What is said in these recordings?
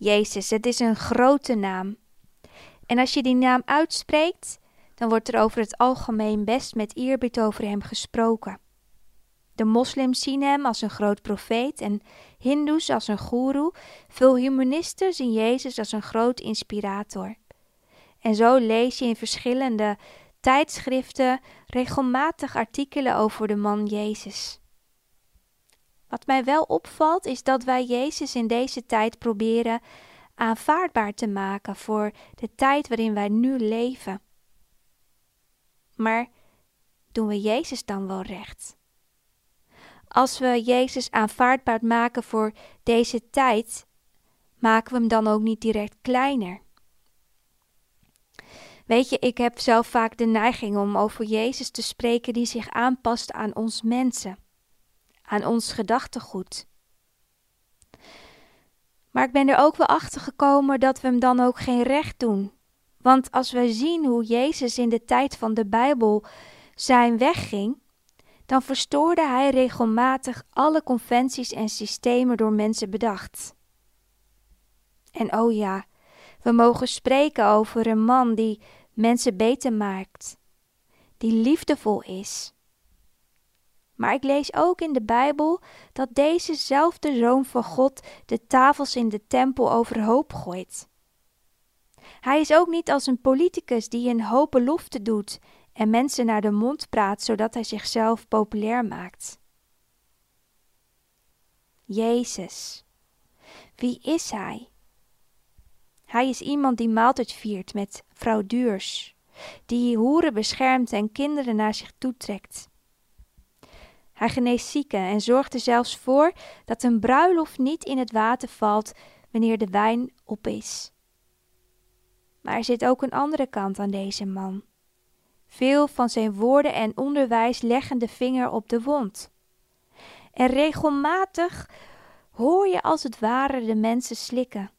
Jezus, het is een grote naam. En als je die naam uitspreekt, dan wordt er over het algemeen best met eerbied over hem gesproken. De moslims zien hem als een groot profeet en hindoes als een goeroe. Veel humanisten zien Jezus als een groot inspirator. En zo lees je in verschillende tijdschriften regelmatig artikelen over de man Jezus. Wat mij wel opvalt is dat wij Jezus in deze tijd proberen aanvaardbaar te maken voor de tijd waarin wij nu leven. Maar doen we Jezus dan wel recht? Als we Jezus aanvaardbaar maken voor deze tijd, maken we hem dan ook niet direct kleiner? Weet je, ik heb zelf vaak de neiging om over Jezus te spreken die zich aanpast aan ons mensen, aan ons gedachtegoed. Maar ik ben er ook wel achter gekomen dat we hem dan ook geen recht doen. Want als we zien hoe Jezus in de tijd van de Bijbel zijn wegging, dan verstoorde hij regelmatig alle conventies en systemen door mensen bedacht. En oh ja, we mogen spreken over een man die mensen beter maakt, die liefdevol is. Maar ik lees ook in de Bijbel dat dezezelfde zoon van God de tafels in de tempel overhoop gooit. Hij is ook niet als een politicus die een hoop beloften doet en mensen naar de mond praat zodat hij zichzelf populair maakt. Jezus. Wie is hij? Hij is iemand die maaltijd viert met fraudeurs, die hoeren beschermt en kinderen naar zich toetrekt. Hij geneest zieken en zorgt er zelfs voor dat een bruiloft niet in het water valt wanneer de wijn op is. Maar er zit ook een andere kant aan deze man. Veel van zijn woorden en onderwijs leggen de vinger op de wond. En regelmatig hoor je als het ware de mensen slikken.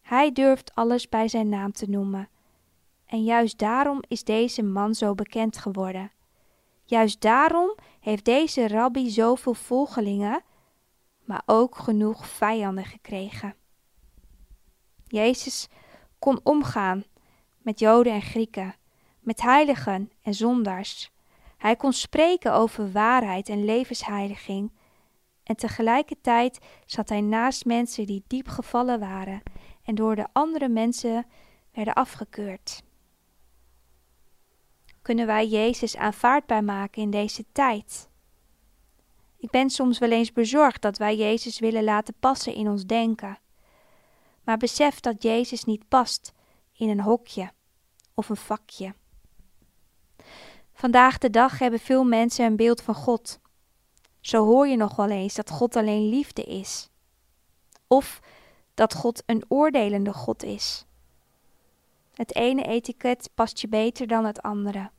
Hij durft alles bij zijn naam te noemen. En juist daarom is deze man zo bekend geworden. Juist daarom heeft deze rabbi zoveel volgelingen, maar ook genoeg vijanden gekregen. Jezus kon omgaan met Joden en Grieken, met heiligen en zondaars. Hij kon spreken over waarheid en levensheiliging. En tegelijkertijd zat hij naast mensen die diep gevallen waren en door de andere mensen werden afgekeurd. Kunnen wij Jezus aanvaardbaar maken in deze tijd? Ik ben soms wel eens bezorgd dat wij Jezus willen laten passen in ons denken. Maar besef dat Jezus niet past in een hokje of een vakje. Vandaag de dag hebben veel mensen een beeld van God. Zo hoor je nog wel eens dat God alleen liefde is. Of dat God een oordelende God is. Het ene etiket past je beter dan het andere.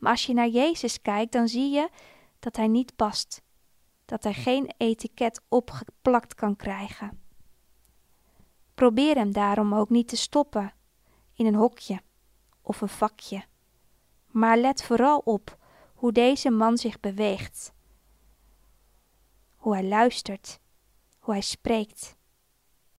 Maar als je naar Jezus kijkt, dan zie je dat hij niet past, dat hij geen etiket opgeplakt kan krijgen. Probeer hem daarom ook niet te stoppen in een hokje of een vakje. Maar let vooral op hoe deze man zich beweegt, hoe hij luistert, hoe hij spreekt.